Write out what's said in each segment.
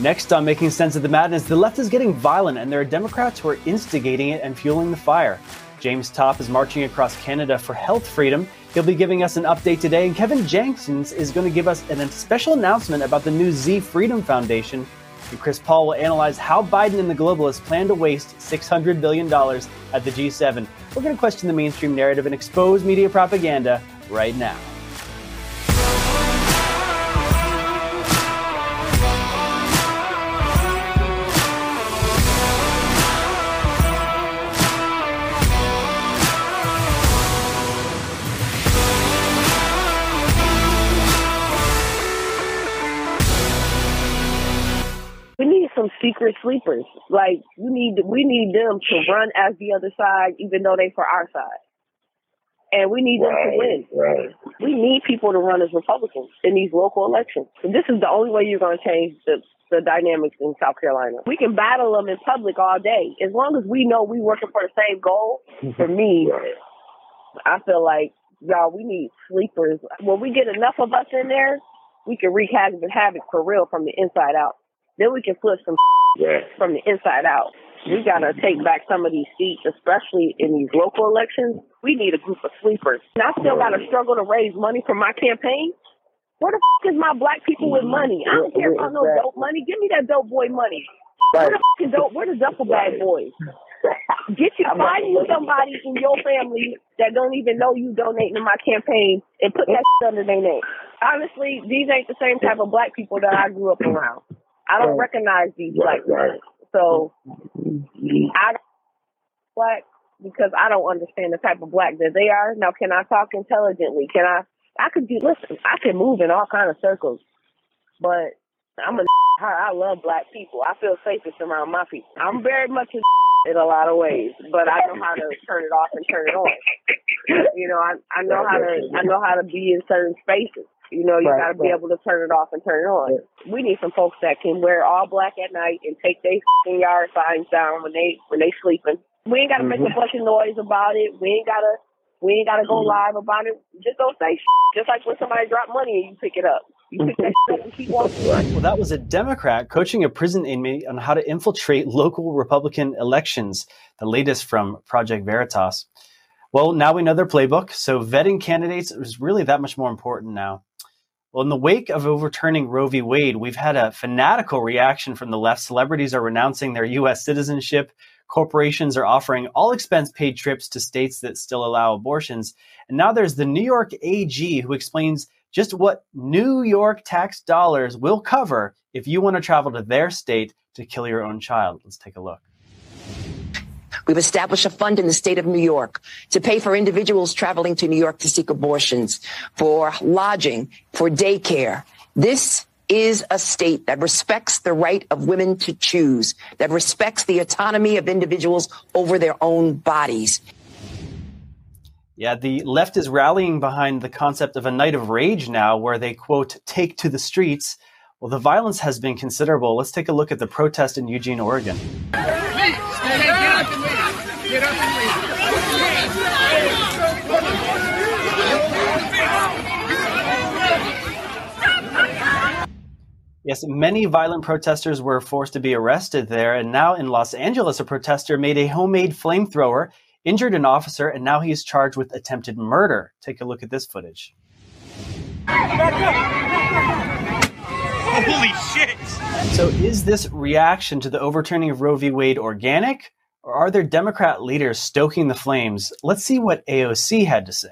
Next on Making Sense of the Madness, the left is getting violent, and there are Democrats who are instigating it and fueling the fire. James Topp is marching across Canada for health freedom. He'll be giving us an update today, and Kevin Jenkins is going to give us a special announcement about the new Z Freedom Foundation. And Chris Paul will analyze how Biden and the globalists plan to waste $600 billion at the G7. We're going to question the mainstream narrative and expose media propaganda right now. Some secret sleepers. Like we need we need them to run as the other side, even though they for our side. And we need right, them to win. Right. We need people to run as Republicans in these local elections. And this is the only way you're going to change the the dynamics in South Carolina. We can battle them in public all day as long as we know we're working for the same goal. For me, Right. I feel like y'all we need sleepers. When we get enough of us in there, we can wreak havoc, havoc for real from the inside out. Then we can flip some Yeah. from the inside out. We gotta mm-hmm. take back some of these seats, especially in these local elections. We need a group of sleepers. And I still gotta struggle to raise money for my campaign. Where the f- is my black people with mm-hmm. money? I don't care about no dope money. Give me that dope boy money. Where the f- is dope? Where the duffel bag boys? Get you find you somebody in your family that don't even know you donating to my campaign and put that under their name. Honestly, these ain't the same type of black people that I grew up around. I don't recognize these black Right. So mm-hmm. I black because I don't understand the type of black that they are. Now, can I talk intelligently? Can I? I could do. Listen, I can move in all kind of circles, but I'm a. I love black people. I feel safest around my people. I'm very much a in a lot of ways, but I know how to turn it off and turn it on. You know, I I know how to I know how to be in certain spaces. You know, you Right, got to be right. able to turn it off and turn it on. We need some folks that can wear all black at night and take their yard signs down when they when they sleeping. We ain't got to make a mm-hmm. bunch of noise about it. We ain't got to we ain't got to go mm-hmm. live about it. Just don't say sh- just like when somebody drop money and you pick it up. You pick that shit up and keep walking. Well, that was a Democrat coaching a prison inmate on how to infiltrate local Republican elections, the latest from Project Veritas. Well, now we know their playbook, so vetting candidates is really that much more important now. Well, in the wake of overturning Roe v. Wade, we've had a fanatical reaction from the left. Celebrities are renouncing their U.S. citizenship. Corporations are offering all expense paid trips to states that still allow abortions. And now there's the New York AG who explains just what New York tax dollars will cover if you want to travel to their state to kill your own child. Let's take a look. We've established a fund in the state of New York to pay for individuals traveling to New York to seek abortions, for lodging, for daycare. This is a state that respects the right of women to choose, that respects the autonomy of individuals over their own bodies. Yeah, the left is rallying behind the concept of a night of rage now, where they, quote, take to the streets. Well, the violence has been considerable. Let's take a look at the protest in Eugene, Oregon. Yes, many violent protesters were forced to be arrested there. And now in Los Angeles, a protester made a homemade flamethrower, injured an officer, and now he is charged with attempted murder. Take a look at this footage. Holy shit! So, is this reaction to the overturning of Roe v. Wade organic, or are there Democrat leaders stoking the flames? Let's see what AOC had to say.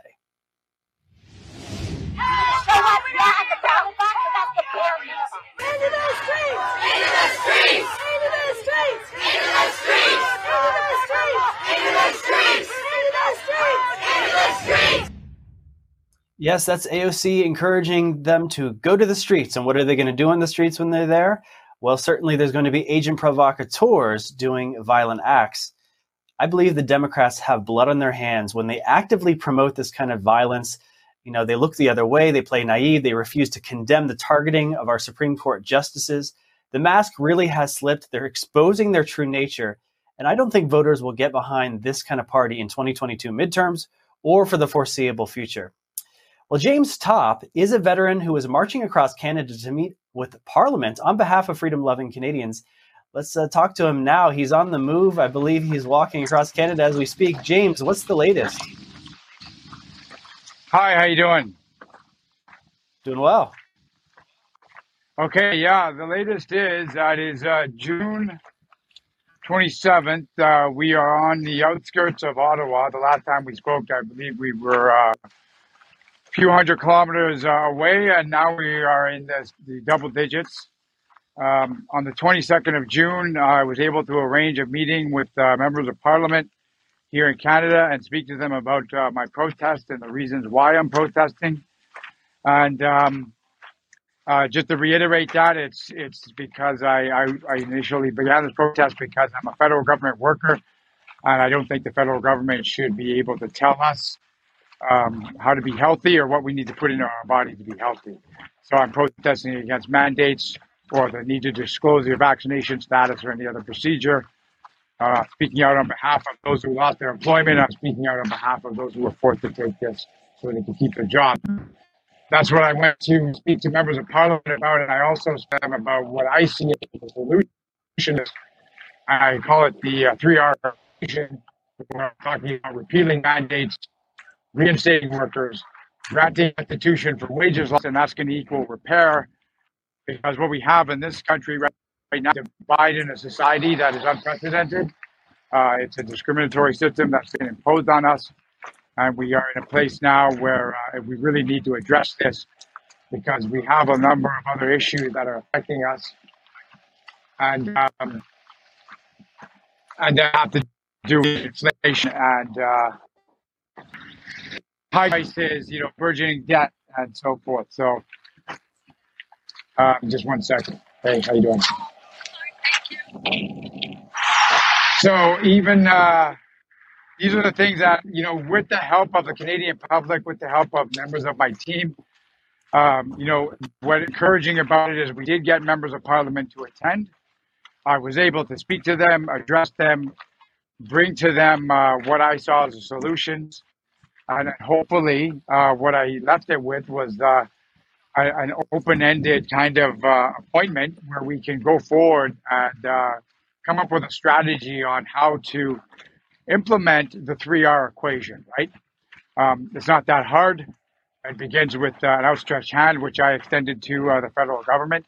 Yes, that's AOC encouraging them to go to the streets. And what are they going to do on the streets when they're there? Well, certainly there's going to be agent provocateurs doing violent acts. I believe the Democrats have blood on their hands when they actively promote this kind of violence. You know, they look the other way, they play naive, they refuse to condemn the targeting of our Supreme Court justices. The mask really has slipped. They're exposing their true nature. And I don't think voters will get behind this kind of party in 2022 midterms or for the foreseeable future. Well, James Topp is a veteran who is marching across Canada to meet with Parliament on behalf of freedom loving Canadians. Let's uh, talk to him now. He's on the move. I believe he's walking across Canada as we speak. James, what's the latest? Hi, how you doing? Doing well. Okay, yeah, the latest is that is uh, June 27th. Uh, we are on the outskirts of Ottawa. The last time we spoke, I believe we were uh, a few hundred kilometers uh, away, and now we are in the, the double digits. Um, on the 22nd of June, I was able to arrange a meeting with uh, members of parliament here in Canada and speak to them about uh, my protest and the reasons why I'm protesting. And um, uh, just to reiterate that, it's it's because I, I, I initially began this protest because I'm a federal government worker, and I don't think the federal government should be able to tell us um, how to be healthy or what we need to put into our body to be healthy. So I'm protesting against mandates or the need to disclose your vaccination status or any other procedure. Uh, speaking out on behalf of those who lost their employment, I'm speaking out on behalf of those who were forced to take this so they can keep their job that's what I went to speak to members of parliament about. And I also spoke them about what I see as the solution. I call it the uh, three R solution. We're talking about repealing mandates, reinstating workers, granting institution for wages loss, and that's going to equal repair. Because what we have in this country right now is divide in a society that is unprecedented. Uh, it's a discriminatory system that's been imposed on us. And we are in a place now where uh, we really need to address this because we have a number of other issues that are affecting us. And um, and they have to do with inflation and uh, high prices, you know, burgeoning debt and so forth. So, um, just one second. Hey, how you doing? So even uh, these are the things that you know with the help of the canadian public with the help of members of my team um, you know what encouraging about it is we did get members of parliament to attend. I was able to speak to them address them bring to them uh, what i saw as the solutions. And hopefully uh, what i left it with was uh, an open-ended kind of uh, appointment where we can go forward and uh, come up with a strategy on how to implement the 3R equation, right? Um, it's not that hard. It begins with uh, an outstretched hand, which I extended to uh, the federal government,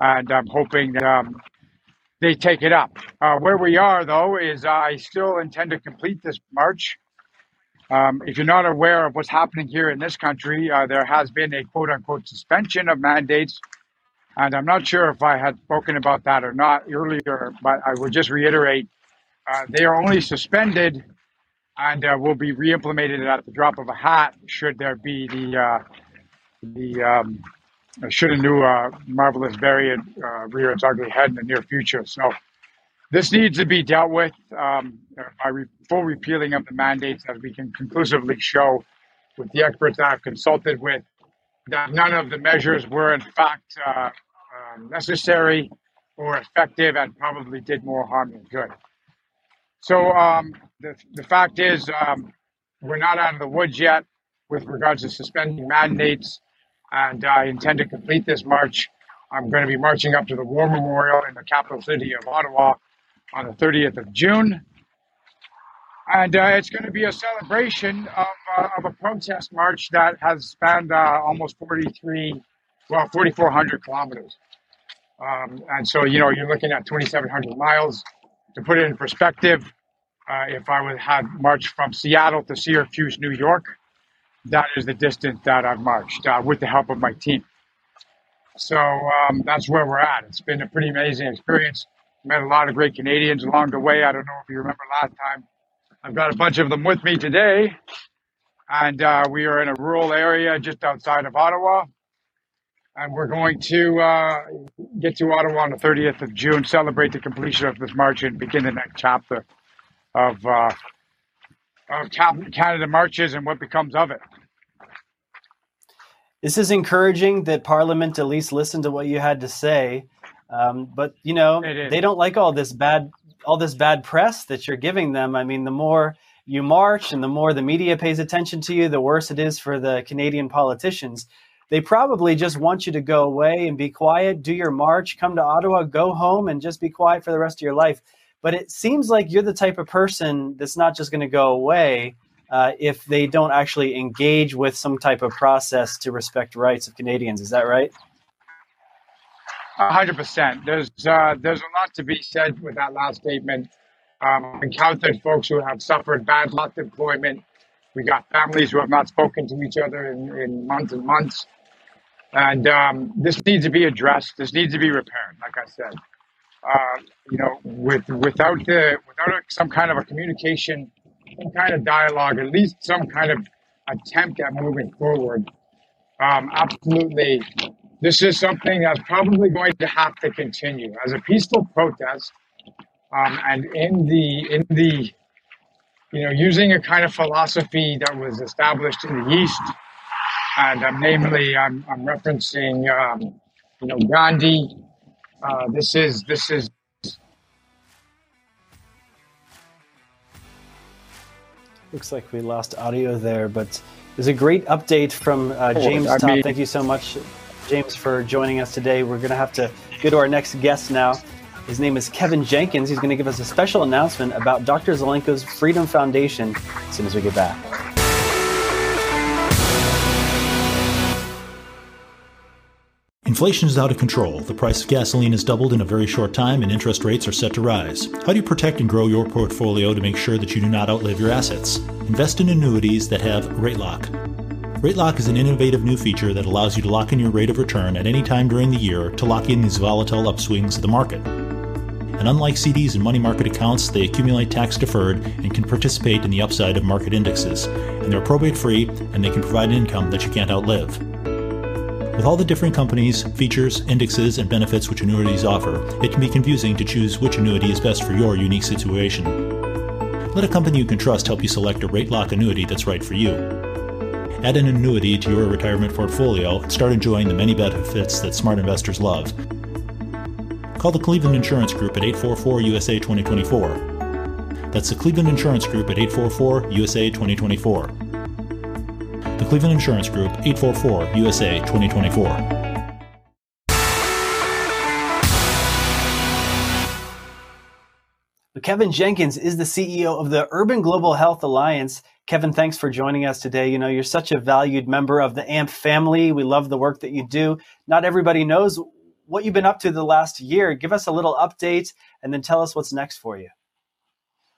and I'm hoping that um, they take it up. Uh, where we are, though, is I still intend to complete this march. Um, if you're not aware of what's happening here in this country, uh, there has been a quote unquote suspension of mandates. And I'm not sure if I had spoken about that or not earlier, but I will just reiterate uh, they are only suspended and uh, will be re-implemented at the drop of a hat should there be the uh, the um, should a new uh, marvelous variant uh, rear its ugly head in the near future. So this needs to be dealt with um, by re- full repealing of the mandates, as we can conclusively show with the experts I've consulted with that none of the measures were in fact uh, um, necessary or effective and probably did more harm than good. So um, the, the fact is, um, we're not out of the woods yet with regards to suspending mandates, and I intend to complete this march. I'm going to be marching up to the War Memorial in the capital city of Ottawa on the 30th of June. And uh, it's going to be a celebration of, uh, of a protest march that has spanned uh, almost 43, well, 4,400 kilometers. Um, and so, you know, you're looking at 2,700 miles to put it in perspective, uh, if I would have marched from Seattle to Syracuse, New York, that is the distance that I've marched uh, with the help of my team. So um, that's where we're at. It's been a pretty amazing experience. Met a lot of great Canadians along the way. I don't know if you remember last time. I've got a bunch of them with me today. And uh, we are in a rural area just outside of Ottawa and we're going to uh, get to Ottawa on the 30th of June, celebrate the completion of this march, and begin the next chapter of, uh, of Canada marches and what becomes of it. This is encouraging that Parliament at least listened to what you had to say, um, but you know they don't like all this bad all this bad press that you're giving them. I mean, the more you march and the more the media pays attention to you, the worse it is for the Canadian politicians they probably just want you to go away and be quiet, do your march, come to Ottawa, go home, and just be quiet for the rest of your life. But it seems like you're the type of person that's not just going to go away uh, if they don't actually engage with some type of process to respect rights of Canadians. Is that right? Hundred percent. There's uh, there's a lot to be said with that last statement. Um, I've encountered folks who have suffered bad luck employment. We got families who have not spoken to each other in, in months and months. And um, this needs to be addressed. This needs to be repaired. Like I said, uh, you know, with without the without some kind of a communication, some kind of dialogue, at least some kind of attempt at moving forward. Um, absolutely, this is something that's probably going to have to continue as a peaceful protest. Um, and in the in the you know using a kind of philosophy that was established in the East and um, namely, I'm, I'm referencing, um, you know, Gandhi. Uh, this is this is. Looks like we lost audio there, but there's a great update from uh, James oh, Topp. Thank you so much, James, for joining us today. We're going to have to go to our next guest now. His name is Kevin Jenkins. He's going to give us a special announcement about Dr. Zelenko's Freedom Foundation as soon as we get back. Inflation is out of control. The price of gasoline has doubled in a very short time, and interest rates are set to rise. How do you protect and grow your portfolio to make sure that you do not outlive your assets? Invest in annuities that have rate lock. Rate lock is an innovative new feature that allows you to lock in your rate of return at any time during the year to lock in these volatile upswings of the market. And unlike CDs and money market accounts, they accumulate tax deferred and can participate in the upside of market indexes. And they're probate free and they can provide income that you can't outlive. With all the different companies, features, indexes, and benefits which annuities offer, it can be confusing to choose which annuity is best for your unique situation. Let a company you can trust help you select a rate lock annuity that's right for you. Add an annuity to your retirement portfolio and start enjoying the many benefits that smart investors love. Call the Cleveland Insurance Group at 844 USA 2024. That's the Cleveland Insurance Group at 844 USA 2024 the Cleveland Insurance Group, 844 USA 2024. Kevin Jenkins is the CEO of the Urban Global Health Alliance. Kevin, thanks for joining us today. You know, you're such a valued member of the AMP family. We love the work that you do. Not everybody knows what you've been up to the last year. Give us a little update and then tell us what's next for you.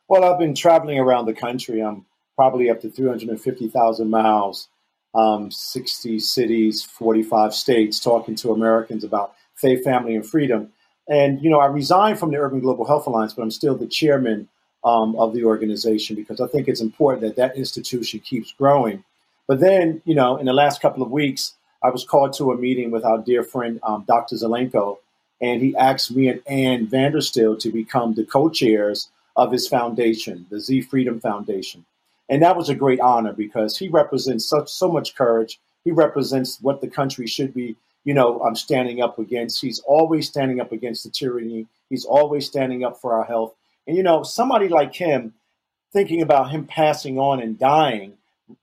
Well, I've been traveling around the country. I'm probably up to 350,000 miles, um, 60 cities, 45 states, talking to Americans about faith, family, and freedom. And, you know, I resigned from the Urban Global Health Alliance, but I'm still the chairman um, of the organization because I think it's important that that institution keeps growing. But then, you know, in the last couple of weeks, I was called to a meeting with our dear friend, um, Dr. Zelenko, and he asked me and Ann Vandersteel to become the co chairs of his foundation, the Z Freedom Foundation. And that was a great honor because he represents such so much courage. He represents what the country should be, you know, I'm standing up against. He's always standing up against the tyranny. He's always standing up for our health. And you know, somebody like him, thinking about him passing on and dying,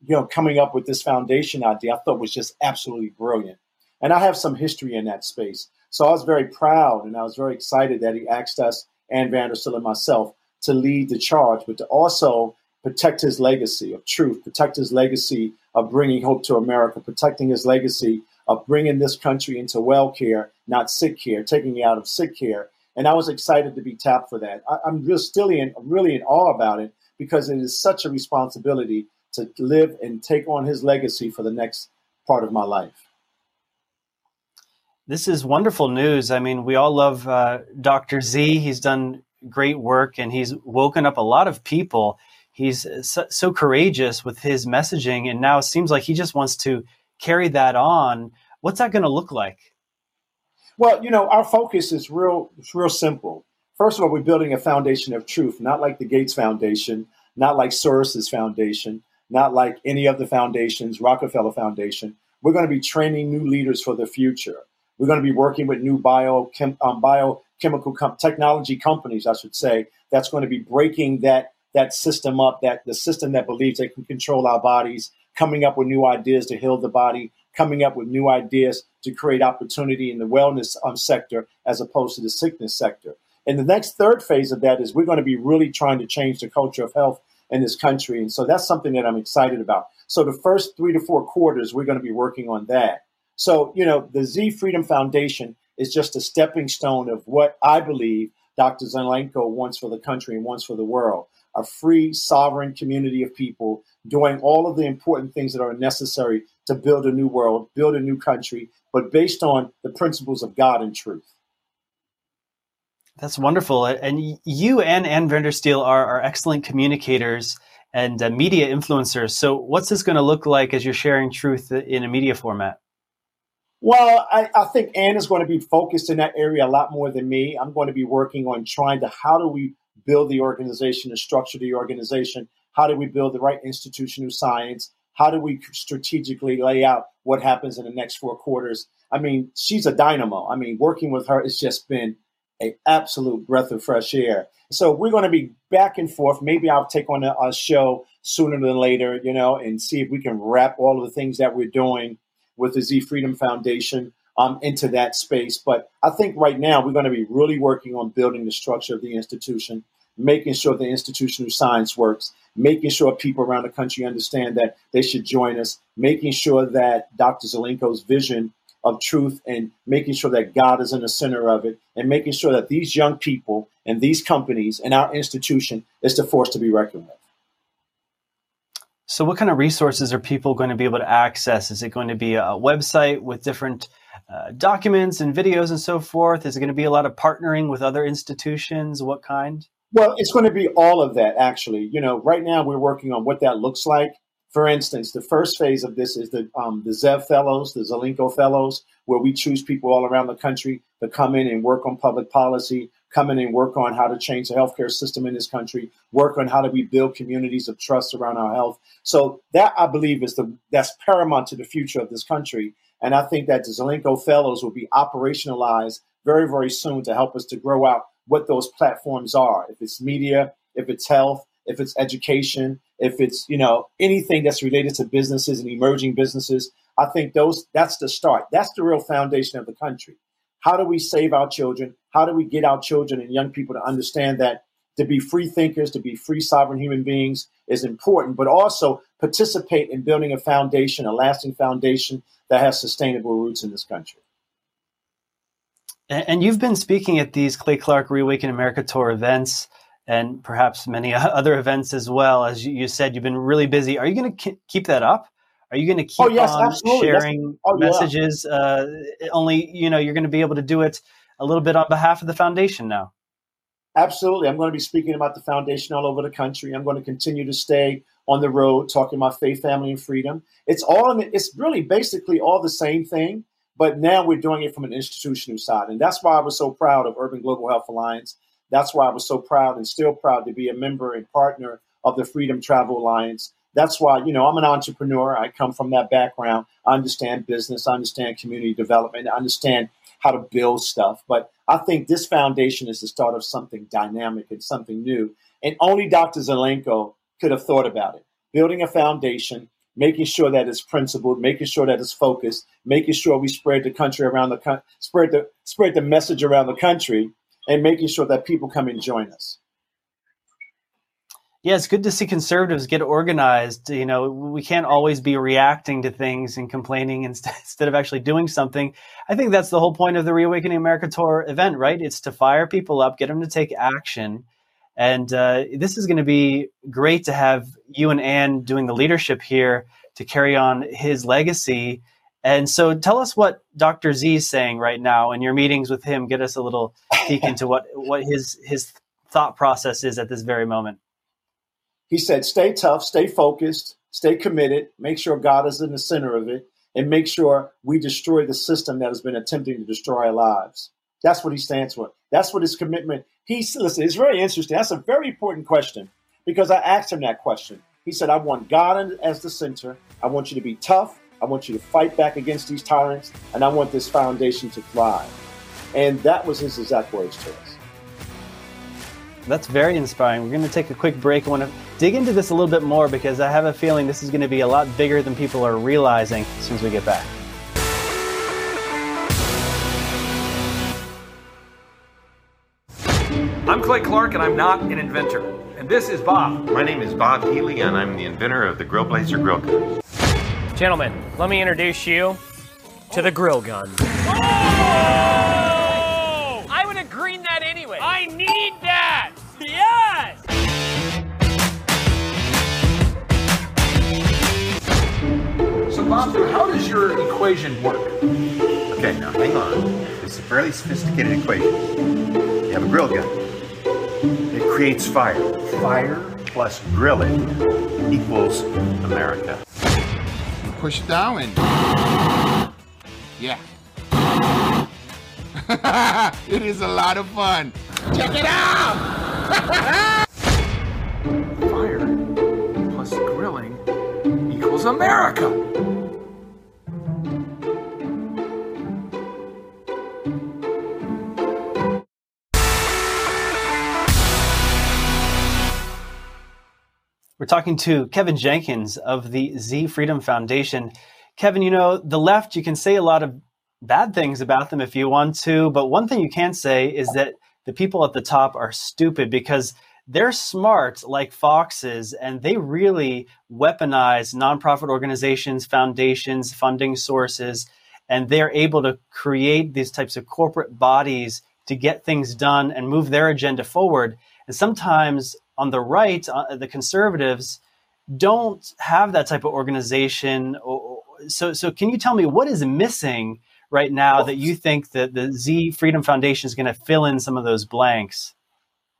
you know, coming up with this foundation idea, I thought was just absolutely brilliant. And I have some history in that space. So I was very proud and I was very excited that he asked us, Ann Vandersteel and myself, to lead the charge, but to also protect his legacy of truth, protect his legacy of bringing hope to America, protecting his legacy of bringing this country into well care, not sick care, taking it out of sick care. And I was excited to be tapped for that. I, am just still in, really in awe about it because it is such a responsibility to live and take on his legacy for the next part of my life. This is wonderful news. I mean, we all love uh, Dr. Z. He's done great work and he's woken up a lot of people he's so, so, courageous with his messaging and now it seems like he just wants to carry that on what's that going to look like well you know our focus is real it's real simple. First of all we're building a foundation of truth not like the gates foundation not like soros's foundation not like any of the foundations rockefeller foundation. We're going to be training new leaders for the future. We're going to be working with new bio um, biochemical com- technology companies i should say that's going to be breaking that that system up, that the system that believes they can control our bodies, coming up with new ideas to heal the body, coming up with new ideas to create opportunity in the wellness um, sector as opposed to the sickness sector. And the next third phase of that is we're going to be really trying to change the culture of health in this country. And so that's something that I'm excited about. So the first three to four quarters, we're going to be working on that. So, you know, the Z Freedom Foundation is just a stepping stone of what I believe Dr. Zelenko wants for the country and wants for the world. A free, sovereign community of people doing all of the important things that are necessary to build a new world, build a new country, but based on the principles of God and truth. That's wonderful. And you and Ann Vandersteel are, are excellent communicators and uh, media influencers. So, what's this going to look like as you're sharing truth in a media format? Well, I, I, think Ann is going to be focused in that area a lot more than me. I'm going to be working on trying to how do we build the organization, the structure of the organization, how do we build the right institutional science, how do we strategically lay out what happens in the next four quarters. I mean, she's a dynamo. I mean, working with her has just been an absolute breath of fresh air. So we're going to be back and forth. Maybe I'll take on a, a show sooner than later, you know, and see if we can wrap all of the things that we're doing with the Z Freedom Foundation um, into that space. But I think right now we're going to be really working on building the structure of the institution, making sure the institutional science works, making sure people around the country understand that they should join us, making sure that Dr. Zelenko's vision of truth and making sure that God is in the center of it and making sure that these young people and these companies and our institution is the force to be reckoned with. So, what kind of resources are people going to be able to access? Is it going to be a website with different uh, documents and videos and so forth? Is it going to be a lot of partnering with other institutions? What kind? Well, it's going to be all of that, actually. You know, right now we're working on what that looks like. For instance, the first phase of this is the um, the Zev Fellows, the Zelenko Fellows, where we choose people all around the country to come in and work on public policy, come in and work on how to change the healthcare system in this country, work on how do we build communities of trust around our health. So that I believe is the that's paramount to the future of this country. And I think that the Zelenko Fellows will be operationalized very, very soon to help us to grow out what those platforms are. If it's media, if it's health, if it's education, if it's you know anything that's related to businesses and emerging businesses. I think those that's the start. That's the real foundation of the country. How do we save our children? How do we get our children and young people to understand that to be free thinkers, to be free sovereign human beings is important, but also participate in building a foundation, a lasting foundation that has sustainable roots in this country. And you've been speaking at these Clay Clark Reawaken America Tour events and perhaps many other events as well. As you said, you've been really busy. Are you going to keep that up? Are you going to keep oh, yes, on absolutely. sharing oh, messages? Yeah. Uh, only, you know, you're going to be able to do it a little bit on behalf of the foundation now. Absolutely. I'm going to be speaking about the foundation all over the country. I'm going to continue to stay on the road talking about faith, family, and freedom. It's all, it's really basically all the same thing, but now we're doing it from an institutional side. And that's why I was so proud of Urban Global Health Alliance. That's why I was so proud and still proud to be a member and partner of the Freedom Travel Alliance that's why, you know, I'm an entrepreneur. I come from that background. I understand business. I understand community development. I understand how to build stuff. But I think this foundation is the start of something dynamic and something new. And only Dr. Zelenko could have thought about it. Building a foundation, making sure that it's principled, making sure that it's focused, making sure we spread the country around the spread the spread the message around the country, and making sure that people come and join us. Yeah, it's good to see conservatives get organized. You know, we can't always be reacting to things and complaining instead of actually doing something. I think that's the whole point of the Reawakening America Tour event, right? It's to fire people up, get them to take action. And uh, this is going to be great to have you and Ann doing the leadership here to carry on his legacy. And so tell us what Dr. Z is saying right now in your meetings with him. Get us a little peek into what, what his, his thought process is at this very moment. He said, stay tough, stay focused, stay committed, make sure God is in the center of it, and make sure we destroy the system that has been attempting to destroy our lives. That's what he stands for. That's what his commitment. He's listen, it's very interesting. That's a very important question because I asked him that question. He said, I want God as the center. I want you to be tough. I want you to fight back against these tyrants, and I want this foundation to thrive. And that was his exact words to us. That's very inspiring. We're going to take a quick break. I want to dig into this a little bit more because I have a feeling this is going to be a lot bigger than people are realizing as soon as we get back. Clay Clark, and I'm not an inventor. And this is Bob. My name is Bob Healy, and I'm the inventor of the Grill Blazer grill gun. Gentlemen, let me introduce you to the grill gun. Oh! I would have greened that anyway. I need that. Yes. So, Bob, how does your equation work? Okay, now hang on. It's a fairly sophisticated equation. You have a grill gun. It creates fire. Fire plus grilling equals America. Push it down and yeah. it is a lot of fun. Check it out! Fire plus grilling equals America. We're talking to Kevin Jenkins of the Z Freedom Foundation. Kevin, you know, the left, you can say a lot of bad things about them if you want to, but one thing you can't say is that the people at the top are stupid because they're smart like foxes and they really weaponize nonprofit organizations, foundations, funding sources, and they're able to create these types of corporate bodies to get things done and move their agenda forward. And sometimes on the right, uh, the conservatives don't have that type of organization. So, so can you tell me what is missing right now that you think that the Z Freedom Foundation is going to fill in some of those blanks?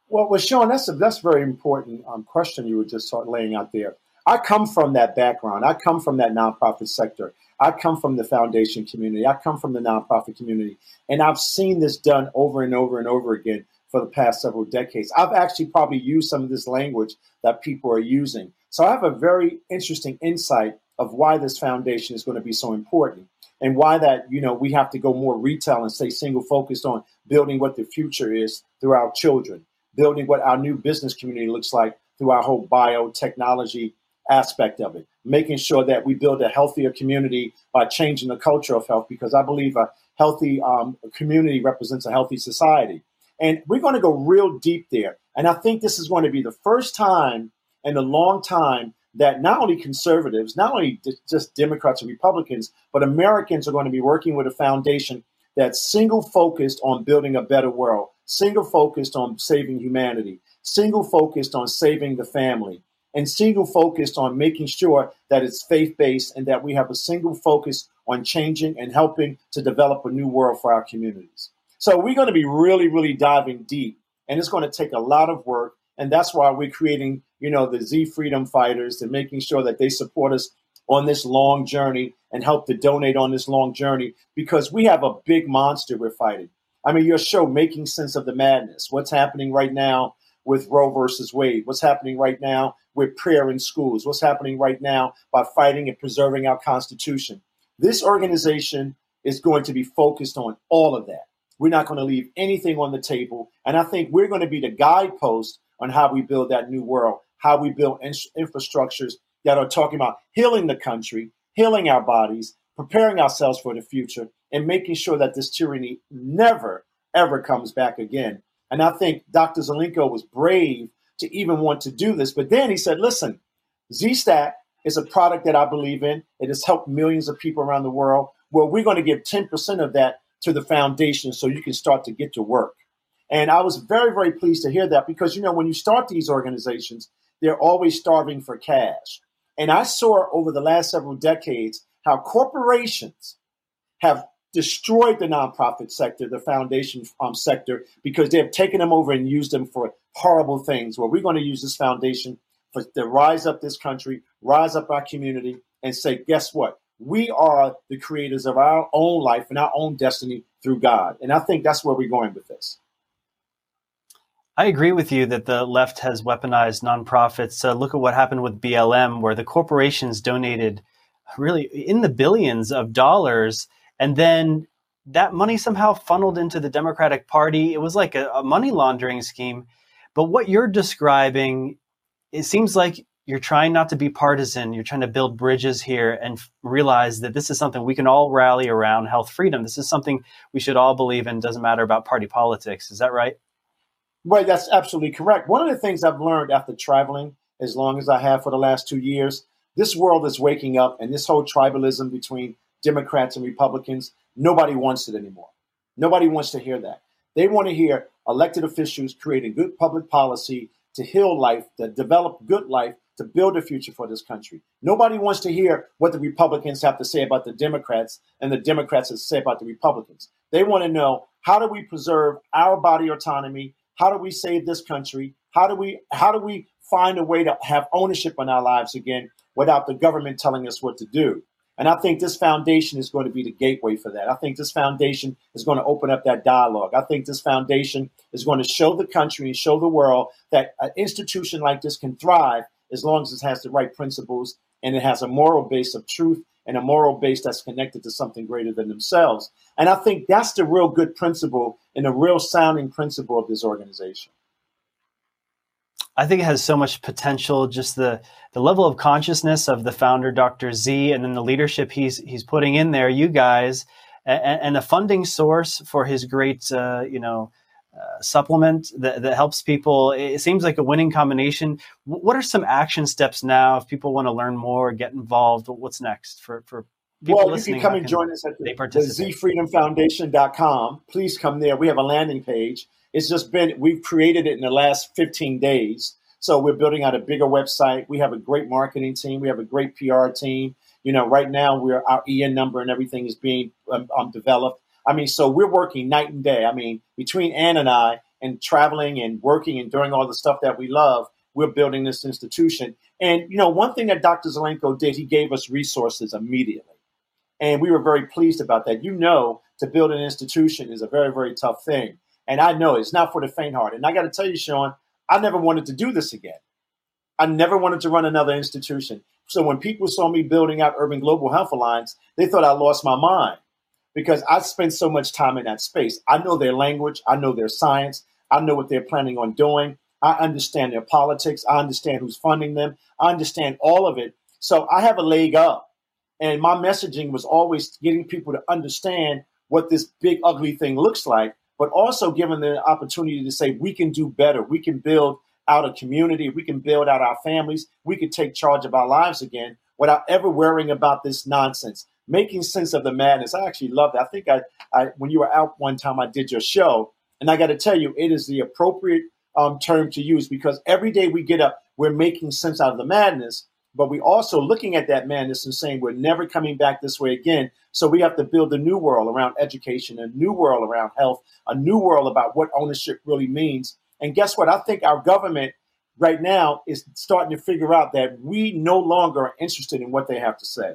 Well, well, Sean, that's a that's a very important um, question you were just laying out there. I come from that background. I come from that nonprofit sector. I come from the foundation community. I come from the nonprofit community, and I've seen this done over and over and over again for the past several decades. I've actually probably used some of this language that people are using. So I have a very interesting insight of why this foundation is going to be so important and why that, you know, we have to go more retail and stay single focused on building what the future is through our children, building what our new business community looks like through our whole biotechnology aspect of it, making sure that we build a healthier community by changing the culture of health, because I believe a healthy um, community represents a healthy society. And we're going to go real deep there. And I think this is going to be the first time in a long time that not only conservatives, not only just Democrats and Republicans, but Americans are going to be working with a foundation that's single focused on building a better world, single focused on saving humanity, single focused on saving the family, and single focused on making sure that it's faith based and that we have a single focus on changing and helping to develop a new world for our communities. So we're going to be really, really diving deep, and it's going to take a lot of work. And that's why we're creating, you know, the Z Freedom Fighters and making sure that they support us on this long journey and help to donate on this long journey because we have a big monster we're fighting. I mean, your show, Making Sense of the Madness, what's happening right now with Roe versus Wade, what's happening right now with prayer in schools, what's happening right now by fighting and preserving our Constitution. This organization is going to be focused on all of that. We're not going to leave anything on the table. And I think we're going to be the guidepost on how we build that new world, how we build in- infrastructures that are talking about healing the country, healing our bodies, preparing ourselves for the future, and making sure that this tyranny never, ever comes back again. And I think Dr. Zelenko was brave to even want to do this. But then he said, listen, Z-Stack is a product that I believe in. It has helped millions of people around the world. Well, we're going to give 10% of that to the foundation so you can start to get to work. And I was very, very pleased to hear that because, you know, when you start these organizations, they're always starving for cash. And I saw over the last several decades how corporations have destroyed the nonprofit sector, the foundation um, sector, because they have taken them over and used them for horrible things. Well, we're going to use this foundation for, to rise up this country, rise up our community, and say, guess what? We are the creators of our own life and our own destiny through God. And I think that's where we're going with this. I agree with you that the left has weaponized nonprofits. Uh, look at what happened with BLM, where the corporations donated really in the billions of dollars, and then that money somehow funneled into the Democratic Party. It was like a, a money laundering scheme. But what you're describing, it seems like you're trying not to be partisan. You're trying to build bridges here and f- realize that this is something we can all rally around health freedom. This is something we should all believe in. Doesn't matter about party politics. Is that right? Right, that's absolutely correct. One of the things I've learned after traveling as long as I have for the last two years, this world is waking up, and this whole tribalism between Democrats and Republicans, nobody wants it anymore. Nobody wants to hear that. They want to hear elected officials creating good public policy to heal life, to develop good life, to build a future for this country. Nobody wants to hear what the Republicans have to say about the Democrats and the Democrats have to say about the Republicans. They want to know how do we preserve our body autonomy? How do we save this country? How do we how do we find a way to have ownership in our lives again without the government telling us what to do? And I think this foundation is going to be the gateway for that. I think this foundation is going to open up that dialogue. I think this foundation is going to show the country and show the world that an institution like this can thrive as long as it has the right principles and it has a moral base of truth and a moral base that's connected to something greater than themselves. And I think that's the real good principle and the real sounding principle of this organization. I think it has so much potential. Just the the level of consciousness of the founder, Dr. Z, and then the leadership he's he's putting in there. You guys, and, and the funding source for his great, uh, you know, uh, supplement that, that helps people. It seems like a winning combination. What are some action steps now if people want to learn more, get involved? What's next for for people well, you can come and join us at the, the zfreedomfoundation.com. Please come there. We have a landing page it's just been, we've created it in the last 15 days. So we're building out a bigger website. We have a great marketing team. We have a great PR team. You know, right now we're our EN number and everything is being um, um, developed. I mean, so we're working night and day. I mean, between Ann and I and traveling and working and doing all the stuff that we love, we're building this institution. And, you know, one thing that Dr. Zelenko did, he gave us resources immediately. And we were very pleased about that. You know, to build an institution is a very, very tough thing. And I know it's not for the faint hearted. And I got to tell you, Sean, I never wanted to do this again. I never wanted to run another institution. So when people saw me building out Urban Global Health Alliance, they thought I lost my mind because I spend so much time in that space. I know their language, I know their science, I know what they're planning on doing. I understand their politics, I understand who's funding them, I understand all of it. So I have a leg up. And my messaging was always getting people to understand what this big, ugly thing looks like but also given the opportunity to say we can do better. We can build out a community. We can build out our families. We can take charge of our lives again without ever worrying about this nonsense. Making sense of the madness. I actually love that. I think I, I when you were out one time, I did your show, and I got to tell you, it is the appropriate um, term to use because every day we get up, we're making sense out of the madness but we also looking at that madness and saying we're never coming back this way again. So we have to build a new world around education, a new world around health, a new world about what ownership really means. And guess what? I think our government right now is starting to figure out that we no longer are interested in what they have to say.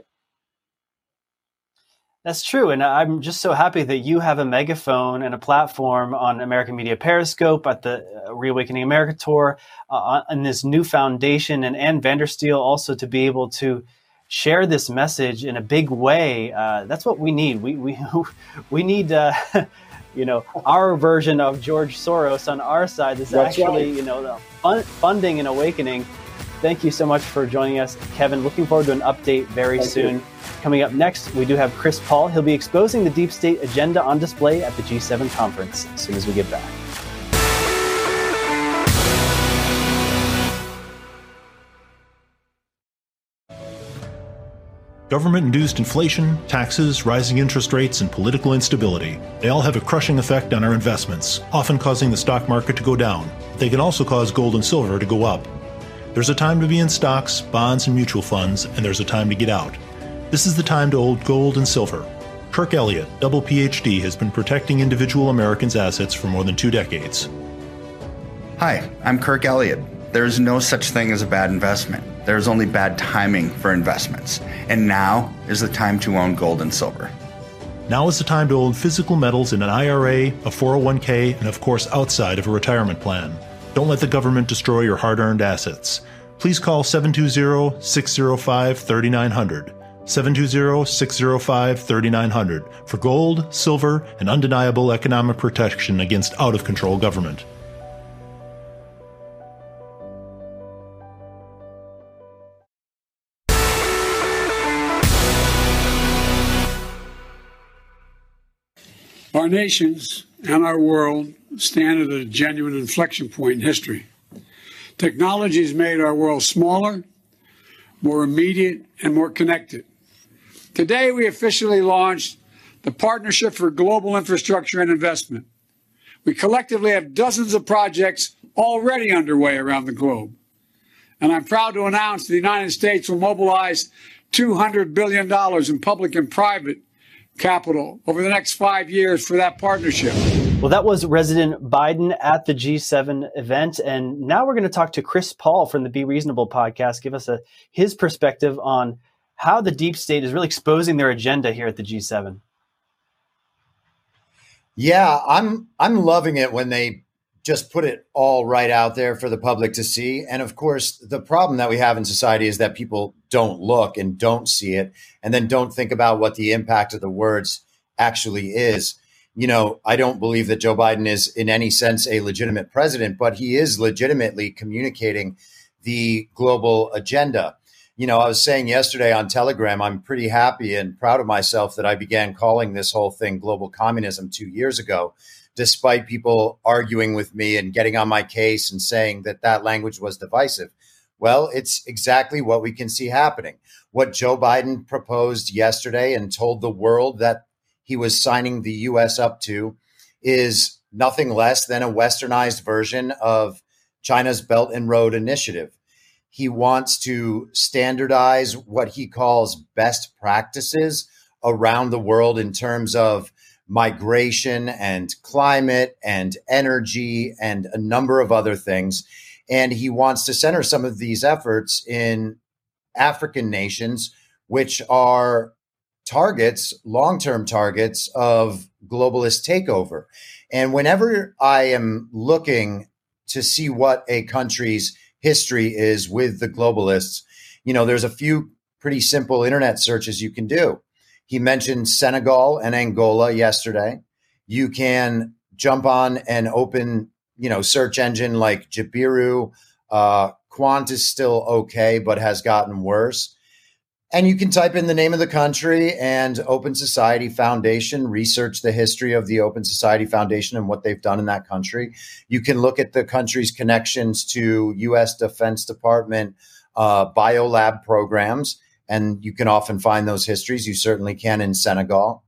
That's true. And I'm just so happy that you have a megaphone and a platform on American Media Periscope at the uh, Reawakening America Tour, uh, in this new foundation, and Ann Vandersteel also to be able to share this message in a big way. Uh, that's what we need. We, we, we need, uh, you know, our version of George Soros on our side. This that's actually, right. you know, the fun, funding and awakening. Thank you so much for joining us, Kevin. Looking forward to an update very Thank soon. You. Coming up next, we do have Chris Paul. He'll be exposing the deep state agenda on display at the G7 conference as soon as we get back. Government induced inflation, taxes, rising interest rates, and political instability. They all have a crushing effect on our investments, often causing the stock market to go down. They can also cause gold and silver to go up. There's a time to be in stocks, bonds, and mutual funds, and there's a time to get out. This is the time to hold gold and silver. Kirk Elliott, double PhD, has been protecting individual Americans' assets for more than two decades. Hi, I'm Kirk Elliott. There is no such thing as a bad investment. There is only bad timing for investments. And now is the time to own gold and silver. Now is the time to own physical metals in an IRA, a 401k, and of course outside of a retirement plan. Don't let the government destroy your hard earned assets. Please call 720 605 3900. 720-605-3900 for gold, silver, and undeniable economic protection against out-of-control government. Our nation's and our world stand at a genuine inflection point in history. Technology has made our world smaller, more immediate, and more connected. Today, we officially launched the Partnership for Global Infrastructure and Investment. We collectively have dozens of projects already underway around the globe. And I'm proud to announce the United States will mobilize $200 billion in public and private capital over the next five years for that partnership. Well, that was Resident Biden at the G7 event. And now we're going to talk to Chris Paul from the Be Reasonable podcast, give us a, his perspective on how the deep state is really exposing their agenda here at the G7. Yeah, I'm I'm loving it when they just put it all right out there for the public to see. And of course, the problem that we have in society is that people don't look and don't see it and then don't think about what the impact of the words actually is. You know, I don't believe that Joe Biden is in any sense a legitimate president, but he is legitimately communicating the global agenda. You know, I was saying yesterday on Telegram, I'm pretty happy and proud of myself that I began calling this whole thing global communism two years ago despite people arguing with me and getting on my case and saying that that language was divisive. Well, it's exactly what we can see happening. What Joe Biden proposed yesterday and told the world that he was signing the US up to is nothing less than a westernized version of China's Belt and Road Initiative. He wants to standardize what he calls best practices around the world in terms of migration and climate and energy and a number of other things. And he wants to center some of these efforts in African nations, which are targets, long term targets of globalist takeover. And whenever I am looking to see what a country's history is with the globalists, you know, there's a few pretty simple internet searches you can do. He mentioned Senegal and Angola yesterday. You can jump on and open, you know, search engine like Jabiru. Uh, Qwant is still okay, but has gotten worse. And you can type in the name of the country and Open Society Foundation, research the history of the Open Society Foundation and what they've done in that country. You can look at the country's connections to U.S. Defense Department uh, biolab programs and you can often find those histories. You certainly can in Senegal.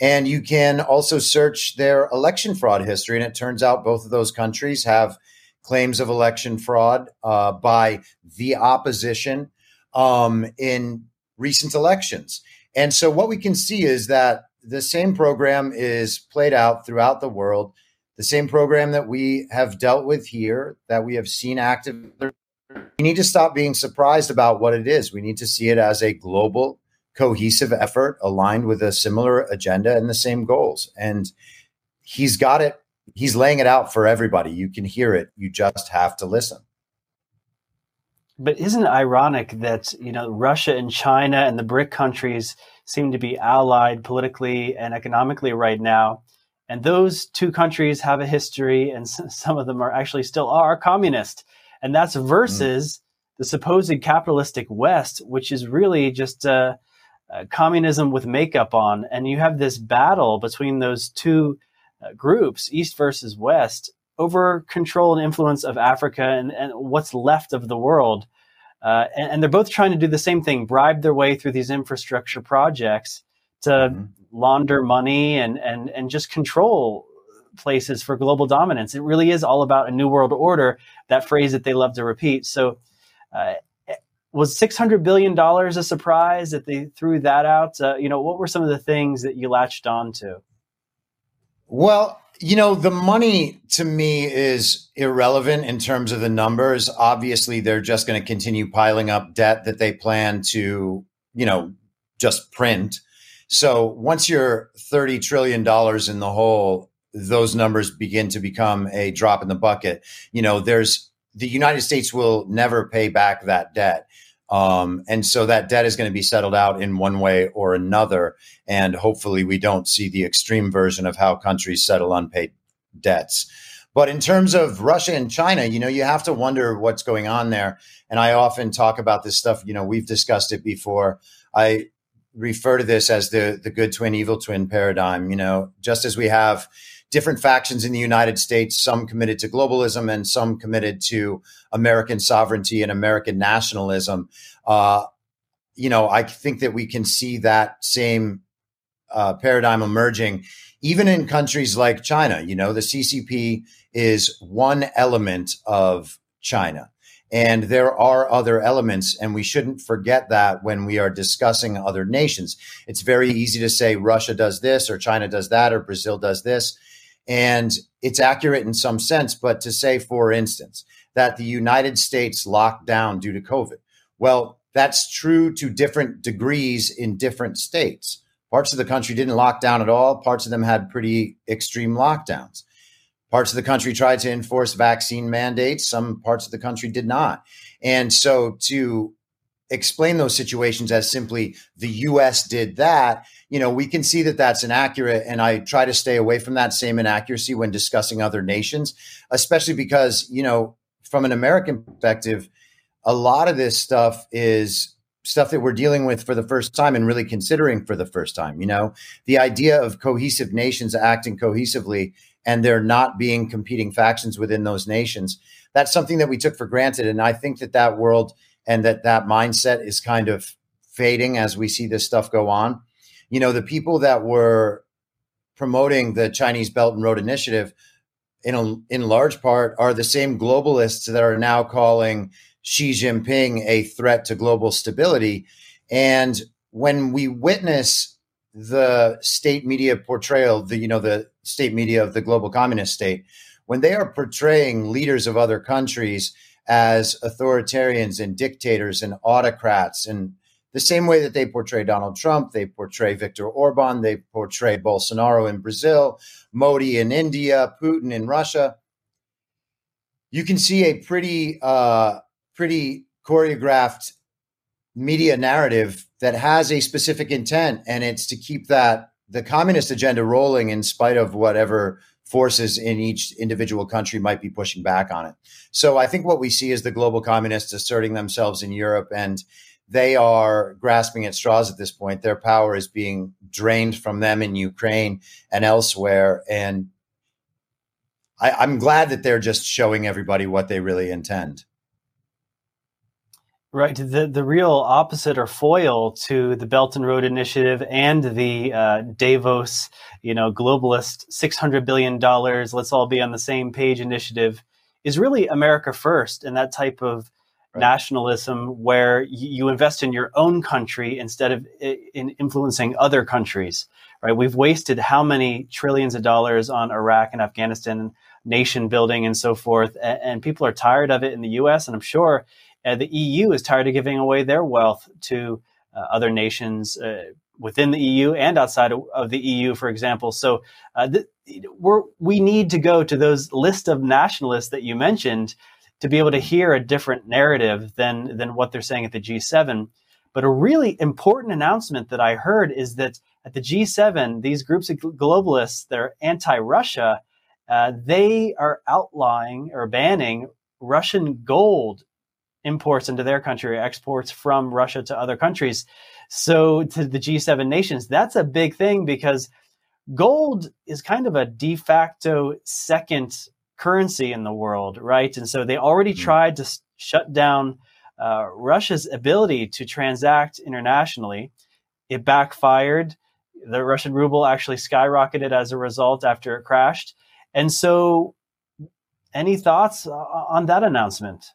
And you can also search their election fraud history. And it turns out both of those countries have claims of election fraud uh, by the opposition um, in recent elections. And so what we can see is that the same program is played out throughout the world, the same program that we have dealt with here, that we have seen active we need to stop being surprised about what it is. We need to see it as a global, cohesive effort aligned with a similar agenda and the same goals. And he's got it, he's laying it out for everybody. You can hear it, you just have to listen. But isn't it ironic that, you know, Russia and China and the BRIC countries seem to be allied politically and economically right now? And those two countries have a history, and some of them are actually still are communist and that's mm. versus mm. the supposed capitalistic West, which is really just uh, uh, communism with makeup on. And you have this battle between those two uh, groups, East versus West, over control and influence of Africa and, and what's left of the world. Uh, and, and, they're both trying to do the same thing, bribe their way through these infrastructure projects to mm-hmm. launder money and, and, and just control places for global dominance. It really is all about a new world order, that phrase that they love to repeat. So, uh, was $600 billion a surprise that they threw that out? Uh, you know, what were some of the things that you latched on to? Well, you know, the money to me is irrelevant in terms of the numbers. Obviously, they're just going to continue piling up debt that they plan to, you know, just print. So once you're $30 trillion in the hole, those numbers begin to become a drop in the bucket. You know, there's the United States will never pay back that debt. Um, and so that debt is going to be settled out in one way or another. And hopefully, we don't see the extreme version of how countries settle unpaid debts. But in terms of Russia and China, you know, you have to wonder what's going on there. And I often talk about this stuff. You know, we've discussed it before. I refer to this as the the good twin, evil twin paradigm. You know, just as we have different factions in the United States, some committed to globalism and some committed to American sovereignty and American nationalism. Uh, you know, I think that we can see that same uh, paradigm emerging even in countries like China. You know, the CCP is one element of China. And there are other elements, and we shouldn't forget that when we are discussing other nations. It's very easy to say Russia does this, or China does that, or Brazil does this. And it's accurate in some sense, but to say, for instance, that the United States locked down due to COVID, well, that's true to different degrees in different states. Parts of the country didn't lock down at all, parts of them had pretty extreme lockdowns. Parts of the country tried to enforce vaccine mandates. Some parts of the country did not. And so to explain those situations as simply the US did that, you know, we can see that that's inaccurate. And I try to stay away from that same inaccuracy when discussing other nations, especially because, you know, from an American perspective, a lot of this stuff is stuff that we're dealing with for the first time and really considering for the first time. You know, the idea of cohesive nations acting cohesively and there not being competing factions within those nations. That's something that we took for granted. And I think that that world and that that mindset is kind of fading as we see this stuff go on. You know, the people that were promoting the Chinese Belt and Road Initiative in a, in large part are the same globalists that are now calling Xi Jinping a threat to global stability. And when we witness the state media portrayal, the you know the state media of the global communist state, when they are portraying leaders of other countries as authoritarians and dictators and autocrats and the same way that they portray Donald Trump, they portray Viktor Orban, they portray Bolsonaro in Brazil, Modi in India, Putin in Russia. You can see a pretty, uh, pretty choreographed media narrative that has a specific intent, and it's to keep that the communist agenda rolling in spite of whatever forces in each individual country might be pushing back on it. So I think what we see is the global communists asserting themselves in Europe and they are grasping at straws at this point. Their power is being drained from them in Ukraine and elsewhere. And I, am glad that they're just showing everybody what they really intend. Right. The the real opposite or foil to the Belt and Road Initiative and the uh, Davos, you know, globalist six hundred billion dollars, let's all be on the same page initiative, is really America first and that type of right. nationalism where you invest in your own country instead of in influencing other countries. Right. We've wasted how many trillions of dollars on Iraq and Afghanistan, nation building and so forth, and people are tired of it in the U.S. and I'm sure uh, the EU is tired of giving away their wealth to uh, other nations uh, within the EU and outside of, of the EU, for example. So uh, th- we need to go to those list of nationalists that you mentioned to be able to hear a different narrative than than what they're saying at the G7. But a really important announcement that I heard is that at the G7, these groups of globalists that are anti-Russia, uh, they are outlawing or banning Russian gold imports into their country or exports from Russia to other countries. So to the G7 nations, that's a big thing because gold is kind of a de facto second currency in the world, right? And so they already mm-hmm. tried to shut down uh, Russia's ability to transact internationally. It backfired. The Russian ruble actually skyrocketed as a result after it crashed. And so, any thoughts on that announcement?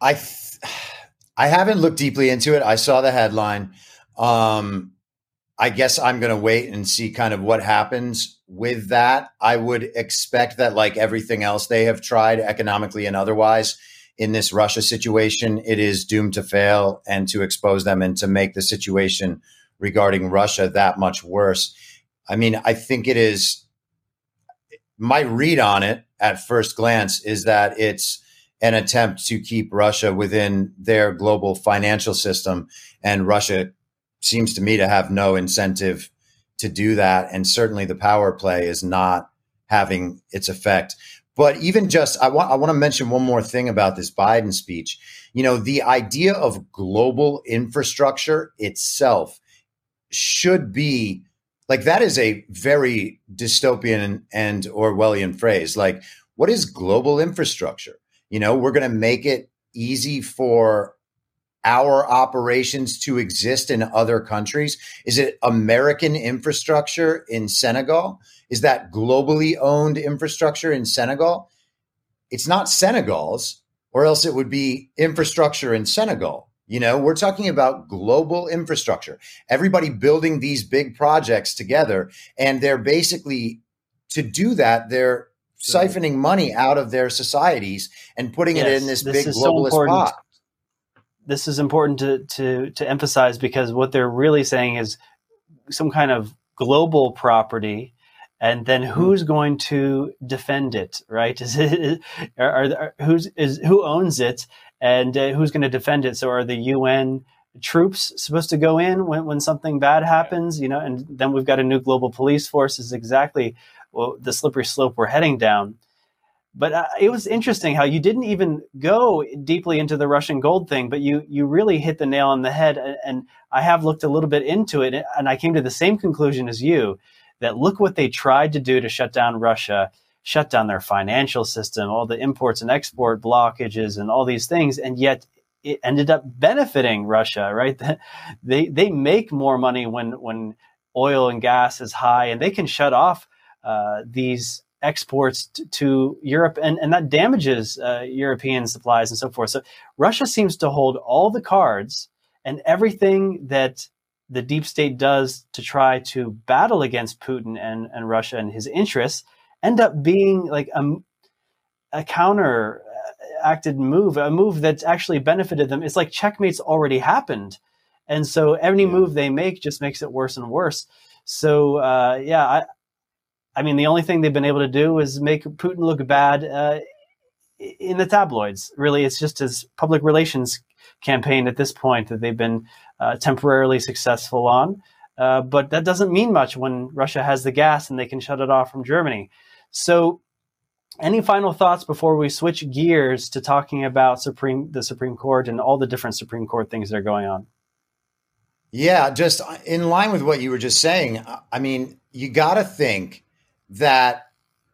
I th- I haven't looked deeply into it. I saw the headline. Um, I guess I'm going to wait and see kind of what happens with that. I would expect that, like everything else they have tried economically and otherwise in this Russia situation, it is doomed to fail and to expose them and to make the situation regarding Russia that much worse. I mean, I think it is my read on it at first glance is that it's an attempt to keep Russia within their global financial system. And Russia seems to me to have no incentive to do that. And certainly the power play is not having its effect. But even just, I want, I want to mention one more thing about this Biden speech. You know, the idea of global infrastructure itself should be like that is a very dystopian and Orwellian phrase. Like, what is global infrastructure? You know, we're going to make it easy for our operations to exist in other countries? Is it American infrastructure in Senegal? Is that globally owned infrastructure in Senegal? It's not Senegal's, or else it would be infrastructure in Senegal. You know, we're talking about global infrastructure. Everybody building these big projects together, and they're basically to do that, they're siphoning money out of their societies and putting yes, it in this, this big globalist so pot. This is important to, to to emphasize because what they're really saying is some kind of global property and then hmm. who's going to defend it right is it are, are who's is who owns it and uh, who's going to defend it so are the un troops supposed to go in when, when something bad happens you know and then we've got a new global police force is exactly well, the slippery slope we're heading down but uh, it was interesting how you didn't even go deeply into the Russian gold thing, but you you really hit the nail on the head. And, and I have looked a little bit into it, and I came to the same conclusion as you that look what they tried to do to shut down Russia, shut down their financial system, all the imports and export blockages, and all these things, and yet it ended up benefiting Russia. Right? They they make more money when when oil and gas is high, and they can shut off uh, these exports t- to Europe, and, and that damages uh, European supplies and so forth. So Russia seems to hold all the cards, and everything that the deep state does to try to battle against Putin and, and Russia and his interests end up being like a, a counter uh, acted move, a move that's actually benefited them. It's like checkmate's already happened. And so any yeah. move they make just makes it worse and worse. So uh, yeah, I, I mean, the only thing they've been able to do is make Putin look bad uh, in the tabloids. Really, it's just his public relations campaign at this point that they've been uh, temporarily successful on. Uh, but that doesn't mean much when Russia has the gas and they can shut it off from Germany. So, any final thoughts before we switch gears to talking about Supreme the Supreme Court and all the different Supreme Court things that are going on? Yeah, just in line with what you were just saying. I mean, you got to think that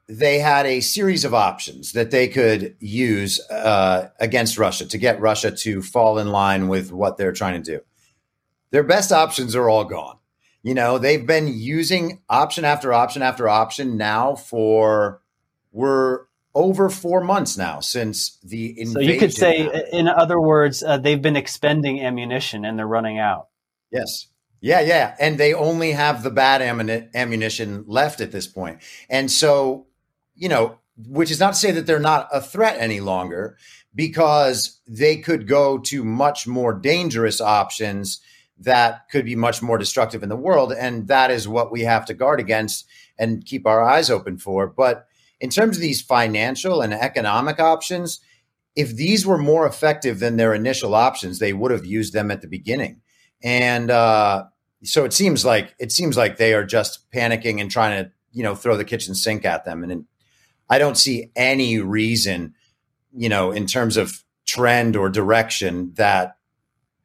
they had a series of options that they could use uh, against Russia to get Russia to fall in line with what they're trying to do their best options are all gone. You know, they've been using option after option after option now for we're over four months now since the invasion. So you could say, in other words, uh, they've been expending ammunition and they're running out. Yes. Yeah, yeah. And they only have the bad ammunition left at this point. And so, you know, which is not to say that they're not a threat any longer because they could go to much more dangerous options that could be much more destructive in the world. And that is what we have to guard against and keep our eyes open for. But in terms of these financial and economic options, if these were more effective than their initial options, they would have used them at the beginning. And uh, so it seems like it seems like they are just panicking and trying to you know throw the kitchen sink at them. And I don't see any reason, you know, in terms of trend or direction that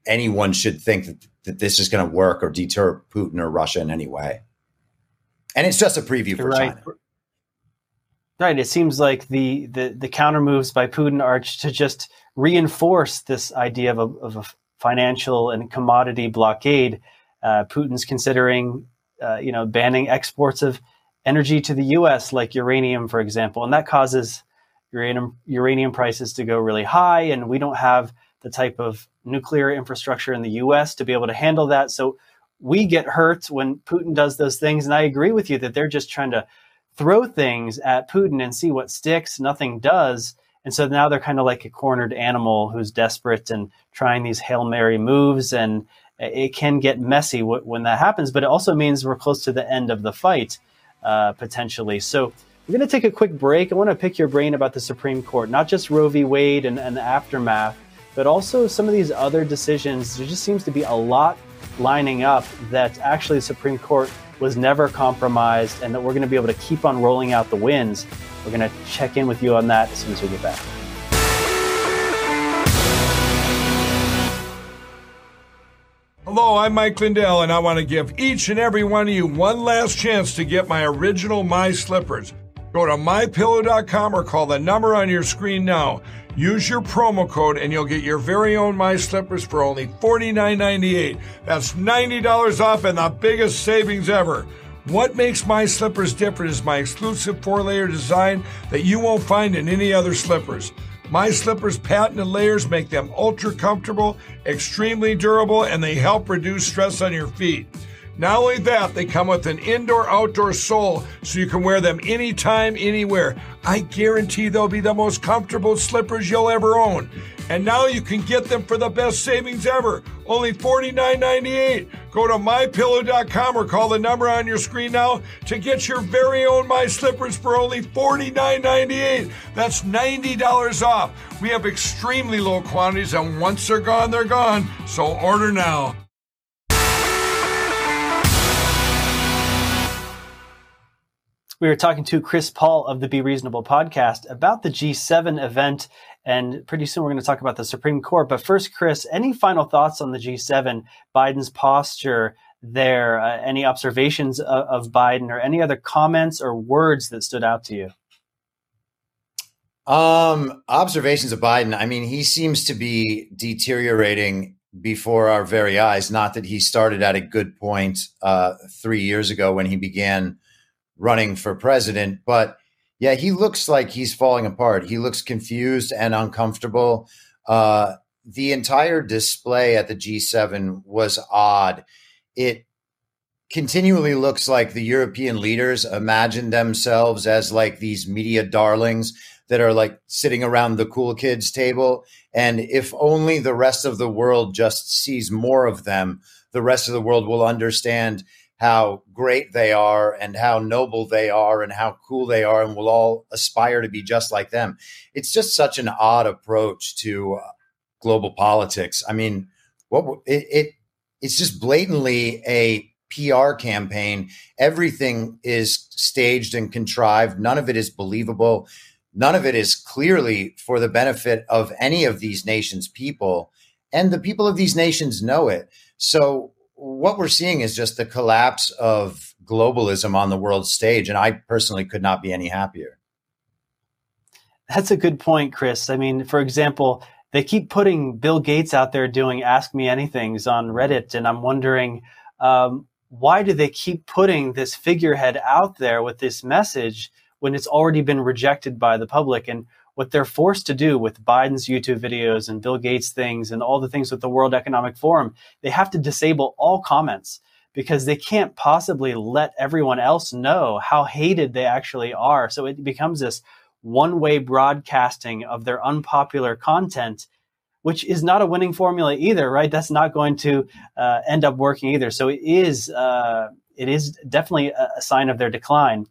anyone should think that that this is going to work or deter Putin or Russia in any way. And it's just a preview for right. China. Right. It seems like the, the, the counter moves by Putin are to just reinforce this idea of a, of a financial and commodity blockade. Uh, Putin's considering, uh, you know, banning exports of energy to the U.S., like uranium, for example, and that causes uranium uranium prices to go really high, and we don't have the type of nuclear infrastructure in the US to be able to handle that. So we get hurt when Putin does those things. And I agree with you that they're just trying to throw things at Putin and see what sticks. Nothing does. And so now they're kind of like a cornered animal who's desperate and trying these Hail Mary moves. And it can get messy when that happens, but it also means we're close to the end of the fight, uh, potentially. So we're going to take a quick break. I want to pick your brain about the Supreme Court, not just Roe v. Wade and, and the aftermath, but also some of these other decisions, there just seems to be a lot lining up that actually the Supreme Court was never compromised and that we're going to be able to keep on rolling out the wins. We're going to check in with you on that as soon as we get back. Hello, I'm Mike Lindell, and I want to give each and every one of you one last chance to get my original My Slippers. Go to mypillow.com or call the number on your screen now. Use your promo code and you'll get your very own My Slippers for only $49.98. That's $90 off and the biggest savings ever. What makes my slippers different is my exclusive four layer design that you won't find in any other slippers. My slippers' patented layers make them ultra comfortable, extremely durable, and they help reduce stress on your feet. Not only that, they come with an indoor outdoor sole so you can wear them anytime, anywhere. I guarantee they'll be the most comfortable slippers you'll ever own. And now you can get them for the best savings ever. Only $49.98. Go to mypillow.com or call the number on your screen now to get your very own My Slippers for only $49.98. That's $90 off. We have extremely low quantities, and once they're gone, they're gone. So order now. We were talking to Chris Paul of the Be Reasonable podcast about the G7 event, and pretty soon we're going to talk about the Supreme Court. But first, Chris, any final thoughts on the G7, Biden's posture there, uh, any observations of, of Biden, or any other comments or words that stood out to you? Um, observations of Biden. I mean, he seems to be deteriorating before our very eyes. Not that he started at a good point uh, three years ago when he began running for president. But yeah, he looks like he's falling apart. He looks confused and uncomfortable. Uh, the entire display at the G7 was odd. It continually looks like the European leaders imagine themselves as like these media darlings that are like sitting around the cool kids table. And if only the rest of the world just sees more of them, the rest of the world will understand how great they are and how noble they are and how cool they are and we'll all aspire to be just like them. It's just such an odd approach to uh, global politics. I mean what it, it it's just blatantly a PR campaign. Everything is staged and contrived. None of it is believable. None of it is clearly for the benefit of any of these nations people. And the people of these nations know it. So what we're seeing is just the collapse of globalism on the world stage. And I personally could not be any happier. That's a good point, Chris. I mean, for example, they keep putting Bill Gates out there doing Ask Me Anythings on Reddit. And I'm wondering, um, why do they keep putting this figurehead out there with this message when it's already been rejected by the public? And what they're forced to do with Biden's YouTube videos and Bill Gates things and all the things with the World Economic Forum, they have to disable all comments because they can't possibly let everyone else know how hated they actually are. So it becomes this one way broadcasting of their unpopular content, which is not a winning formula either, right? That's not going to uh, end up working either. So it is, uh, it is definitely a, a sign of their decline.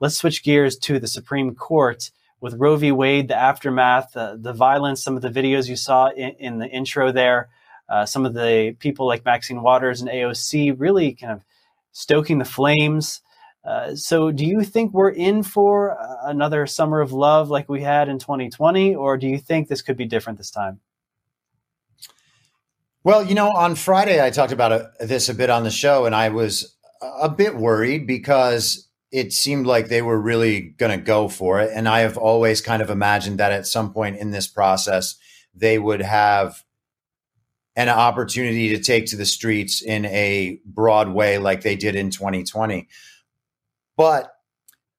Let's switch gears to the Supreme Court with Roe v. Wade, the aftermath, uh, the violence, some of the videos you saw in, in the intro there, uh, some of the people like Maxine Waters and AOC really kind of stoking the flames. Uh, so, do you think we're in for another summer of love like we had in 2020, or do you think this could be different this time? Well, you know, on Friday I talked about a, uh, this a bit on the show, and I was a bit worried because it seemed like they were really going to go for it. And I have always kind of imagined that at some point in this process, they would have an opportunity to take to the streets in a broad way like they did in 2020. But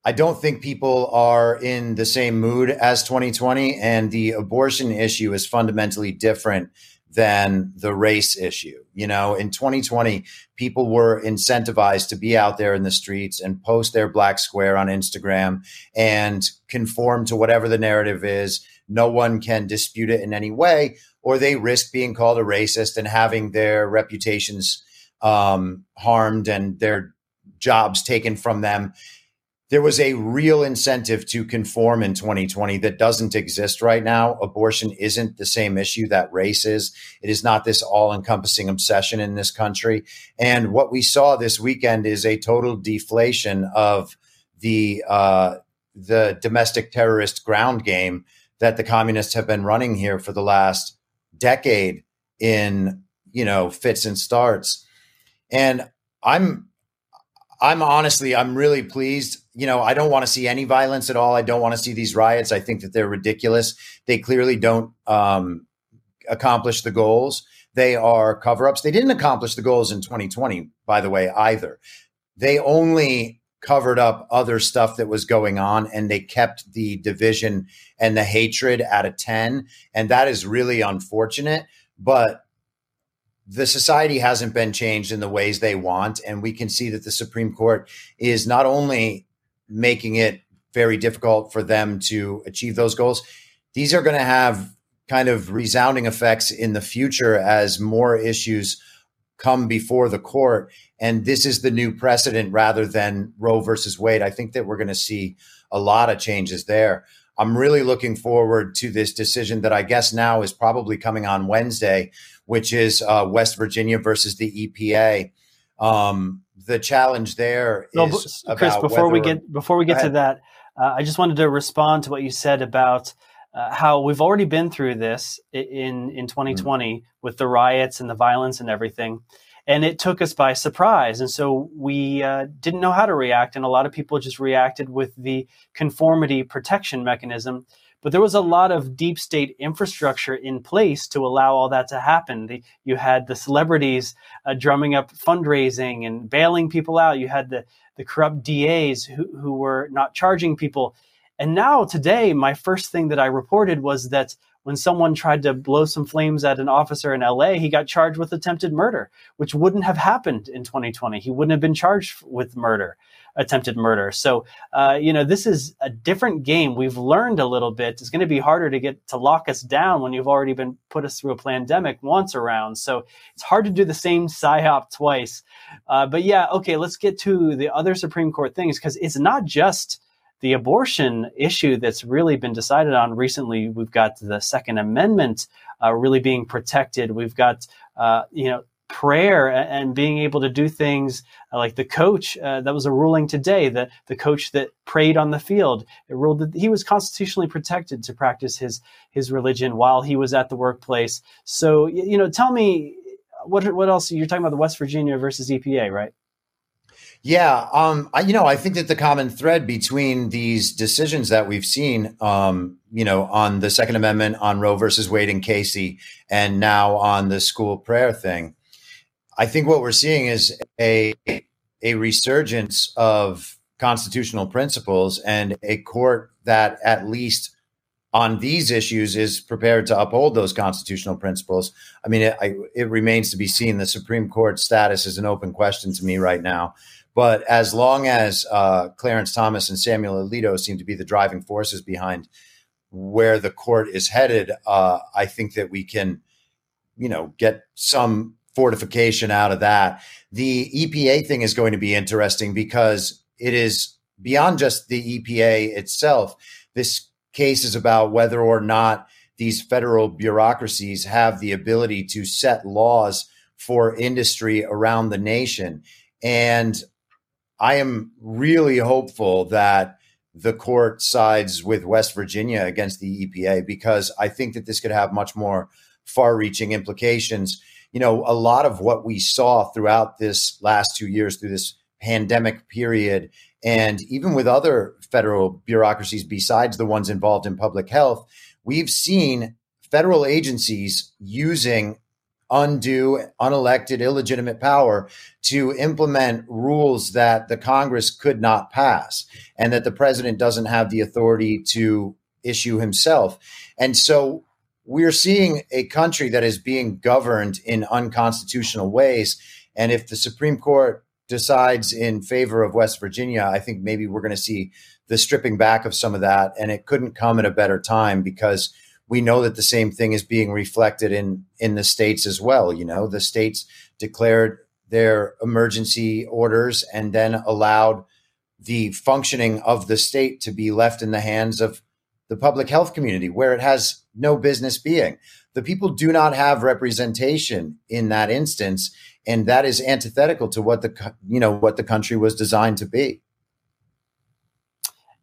I don't think people are in the same mood as 2020. And the abortion issue is fundamentally different than the race issue. You know, in 2020, people were incentivized to be out there in the streets and post their black square on Instagram and conform to whatever the narrative is. No one can dispute it in any way, or they risk being called a racist and having their reputations um, harmed and their jobs taken from them there was a real incentive to conform in 2020 that doesn't exist right now. Abortion isn't the same issue that race is. It is not this all encompassing obsession in this country. And what we saw this weekend is a total deflation of the, uh, the domestic terrorist ground game that the communists have been running here for the last decade in you know, fits and starts. And I'm I'm honestly I'm really pleased. You know, I don't want to see any violence at all. I don't want to see these riots. I think that they're ridiculous. They clearly don't um, accomplish the goals. They are cover ups. They didn't accomplish the goals in 2020, by the way, either. They only covered up other stuff that was going on and they kept the division and the hatred at a 10. And that is really unfortunate. But the society hasn't been changed in the ways they want. And we can see that the Supreme Court is not only making it very difficult for them to achieve those goals, these are going to have kind of resounding effects in the future as more issues come before the court. And this is the new precedent rather than Roe versus Wade. I think that we're going to see a lot of changes there. I'm really looking forward to this decision that I guess now is probably coming on Wednesday, which is uh, West Virginia versus the EPA. Um, the challenge there no, is Chris. Before we get before we get to that, uh, I just wanted to respond to what you said about uh, how we've already been through this in in 2020 mm-hmm. with the riots and the violence and everything and it took us by surprise. And so we uh, didn't know how to react, and a lot of people just reacted with the conformity protection mechanism. But there was a lot of deep state infrastructure in place to allow all that to happen. The, you had the celebrities uh, drumming up fundraising and bailing people out. You had the, the corrupt DAs who, who were not charging people. And now, today, my first thing that I reported was that when someone tried to blow some flames at an officer in LA, he got charged with attempted murder, which wouldn't have happened in 2020. He wouldn't have been charged with murder, attempted murder. So, uh, you know, this is a different game. We've learned a little bit. It's going to be harder to get to lock us down when you've already been put us through a pandemic once around. So it's hard to do the same psyop twice. Uh, but yeah, okay, let's get to the other Supreme Court things because it's not just the abortion issue that's really been decided on recently, we've got the Second Amendment uh, really being protected. We've got, uh, you know, prayer and being able to do things uh, like the coach uh, that was a ruling today the the coach that prayed on the field it ruled that he was constitutionally protected to practice his his religion while he was at the workplace. So you know tell me what what else you're talking about the West Virginia versus EPA right? Yeah, um, I, you know, I think that the common thread between these decisions that we've seen, um, you know, on the Second Amendment, on Roe versus Wade and Casey, and now on the school prayer thing, I think what we're seeing is a a resurgence of constitutional principles and a court that at least on these issues is prepared to uphold those constitutional principles. I mean, it, I, it remains to be seen. The Supreme Court status is an open question to me right now. But as long as uh, Clarence Thomas and Samuel Alito seem to be the driving forces behind where the court is headed, uh, I think that we can, you know, get some fortification out of that. The EPA thing is going to be interesting because it is beyond just the EPA itself. This case is about whether or not these federal bureaucracies have the ability to set laws for industry around the nation. And I am really hopeful that the court sides with West Virginia against the EPA because I think that this could have much more far reaching implications. You know, a lot of what we saw throughout this last two years, through this pandemic period, and even with other federal bureaucracies besides the ones involved in public health, we've seen federal agencies using undue, unelected, illegitimate power to implement rules that the Congress could not pass and that the president doesn't have the authority to issue himself. And so we're seeing a country that is being governed in unconstitutional ways. And if the Supreme Court decides in favor of West Virginia, I think maybe we're going to see the stripping back of some of that. And it couldn't come at a better time because we know that the same thing is being reflected in in the states as well. You know, the states declared their emergency orders and then allowed the functioning of the state to be left in the hands of the public health community where it has no business being. The people do not have representation in that instance and that is antithetical to what the you know what the country was designed to be.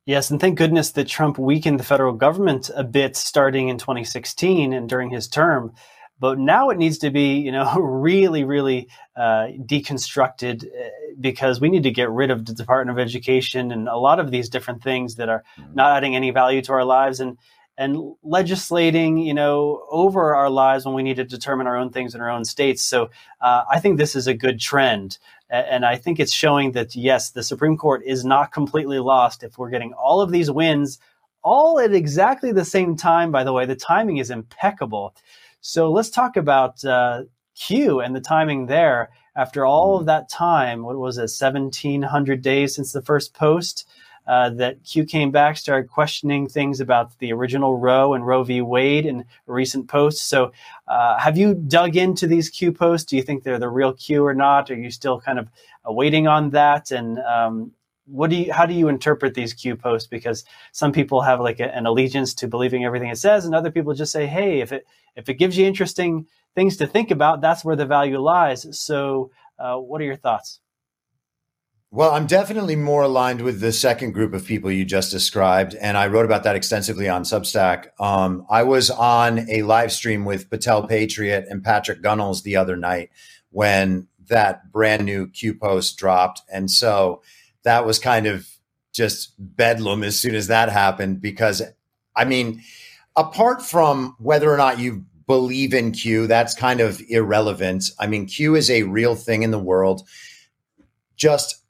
Yes, and thank goodness that Trump weakened the federal government a bit starting in 2016 and during his term. But now it needs to be, you know, really, really uh, deconstructed uh, because we need to get rid of the Department of Education and a lot of these different things that are mm-hmm. not adding any value to our lives and and legislating, you know, over our lives when we need to determine our own things in our own states. So uh, I think this is a good trend. And I think it's showing that, yes, the Supreme Court is not completely lost if we're getting all of these wins all at exactly the same time, by the way. The timing is impeccable. So let's talk about uh, Q and the timing there. After all of that time, what was it, 1700 days since the first post, uh, that Q came back, started questioning things about the original Roe and Roe v. Wade in recent posts. So, uh, have you dug into these Q posts? Do you think they're the real Q or not? Are you still kind of waiting on that? And um, what do you how do you interpret these q posts? Because some people have like a, an allegiance to believing everything it says and other people just say hey if it if it gives you interesting things to think about that's where the value lies. So uh, what are your thoughts? Well i'm definitely more aligned with the second group of people you just described and i wrote about that extensively on substack. Um, i was on a live stream with patel patriot and patrick gunnels the other night when that brand new q post dropped and so that was kind of just bedlam as soon as that happened because I mean, apart from whether or not you believe in Q, that's kind of irrelevant. I mean, Q is a real thing in the world, just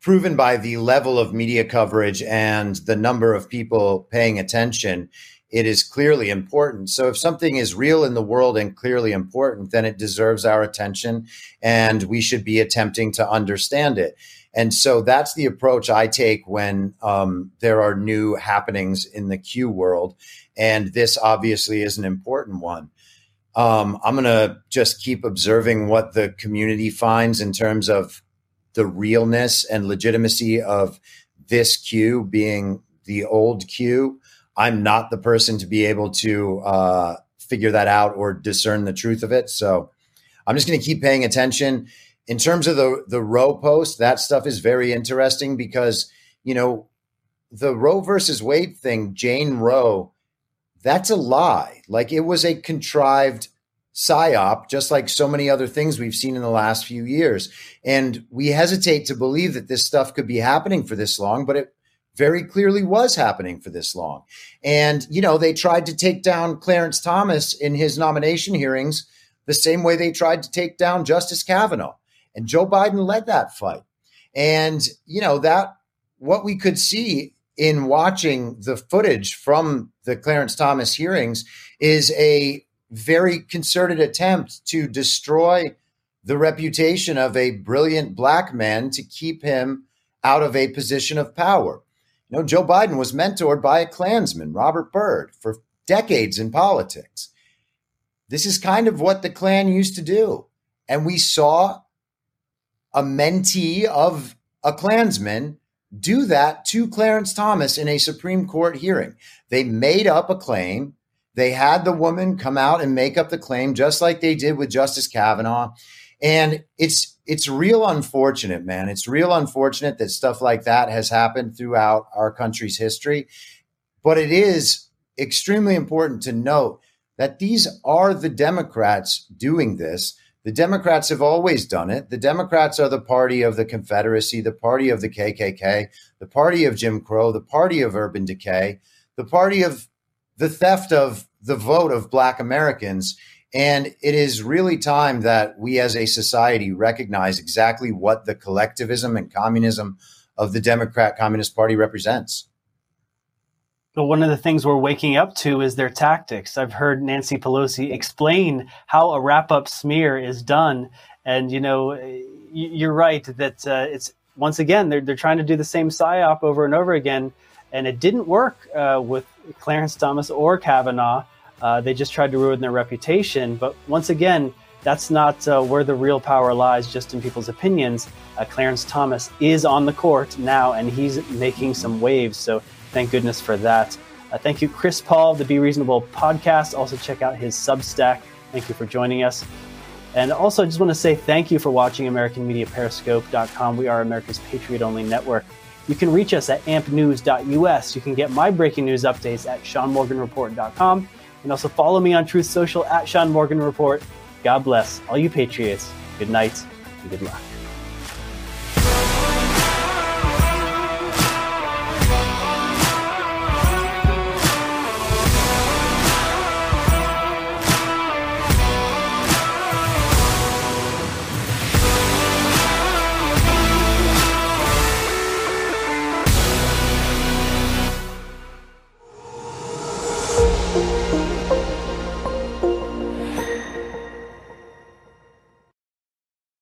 proven by the level of media coverage and the number of people paying attention. It is clearly important. So, if something is real in the world and clearly important, then it deserves our attention and we should be attempting to understand it. And so that's the approach I take when um, there are new happenings in the Q world. And this obviously is an important one. Um, I'm going to just keep observing what the community finds in terms of the realness and legitimacy of this Q being the old Q. I'm not the person to be able to uh, figure that out or discern the truth of it. So I'm just going to keep paying attention in terms of the the Roe post, that stuff is very interesting because you know the Roe versus Wade thing, Jane Roe, that's a lie. Like it was a contrived psyop, just like so many other things we've seen in the last few years. And we hesitate to believe that this stuff could be happening for this long, but it very clearly was happening for this long. And, you know, they tried to take down Clarence Thomas in his nomination hearings the same way they tried to take down Justice Kavanaugh. And Joe Biden led that fight. And, you know, that what we could see in watching the footage from the Clarence Thomas hearings is a very concerted attempt to destroy the reputation of a brilliant black man to keep him out of a position of power. You know, Joe Biden was mentored by a Klansman, Robert Byrd, for decades in politics. This is kind of what the Klan used to do. And we saw a mentee of a Klansman do that to Clarence Thomas in a Supreme Court hearing. They made up a claim. They had the woman come out and make up the claim, just like they did with Justice Kavanaugh. And it's it's real unfortunate, man. It's real unfortunate that stuff like that has happened throughout our country's history. But it is extremely important to note that these are the Democrats doing this the Democrats have always done it. The Democrats are the party of the Confederacy, the party of the KKK, the party of Jim Crow, the party of urban decay, the party of the theft of the vote of Black Americans. And it is really time that we as a society recognize exactly what the collectivism and communism of the Democrat Communist Party represents. But one of the things we're waking up to is their tactics. I've heard Nancy Pelosi explain how a wrap up smear is done. And, you know, you're right that uh, it's once again, they're, they're trying to do the same psyop over and over again. And it didn't work uh, with Clarence Thomas or Kavanaugh. Uh, they just tried to ruin their reputation. But once again, that's not uh, where the real power lies, just in people's opinions. Uh, Clarence Thomas is on the court now, and he's making some waves. So Thank goodness for that. Uh, thank you, Chris Paul, the Be Reasonable podcast. Also, check out his Substack. Thank you for joining us. And also, I just want to say thank you for watching AmericanMediaPeriscope.com. We are America's Patriot only network. You can reach us at ampnews.us. You can get my breaking news updates at SeanMorganReport.com. And also follow me on Truth Social at Sean Morgan Report. God bless all you Patriots. Good night and good luck.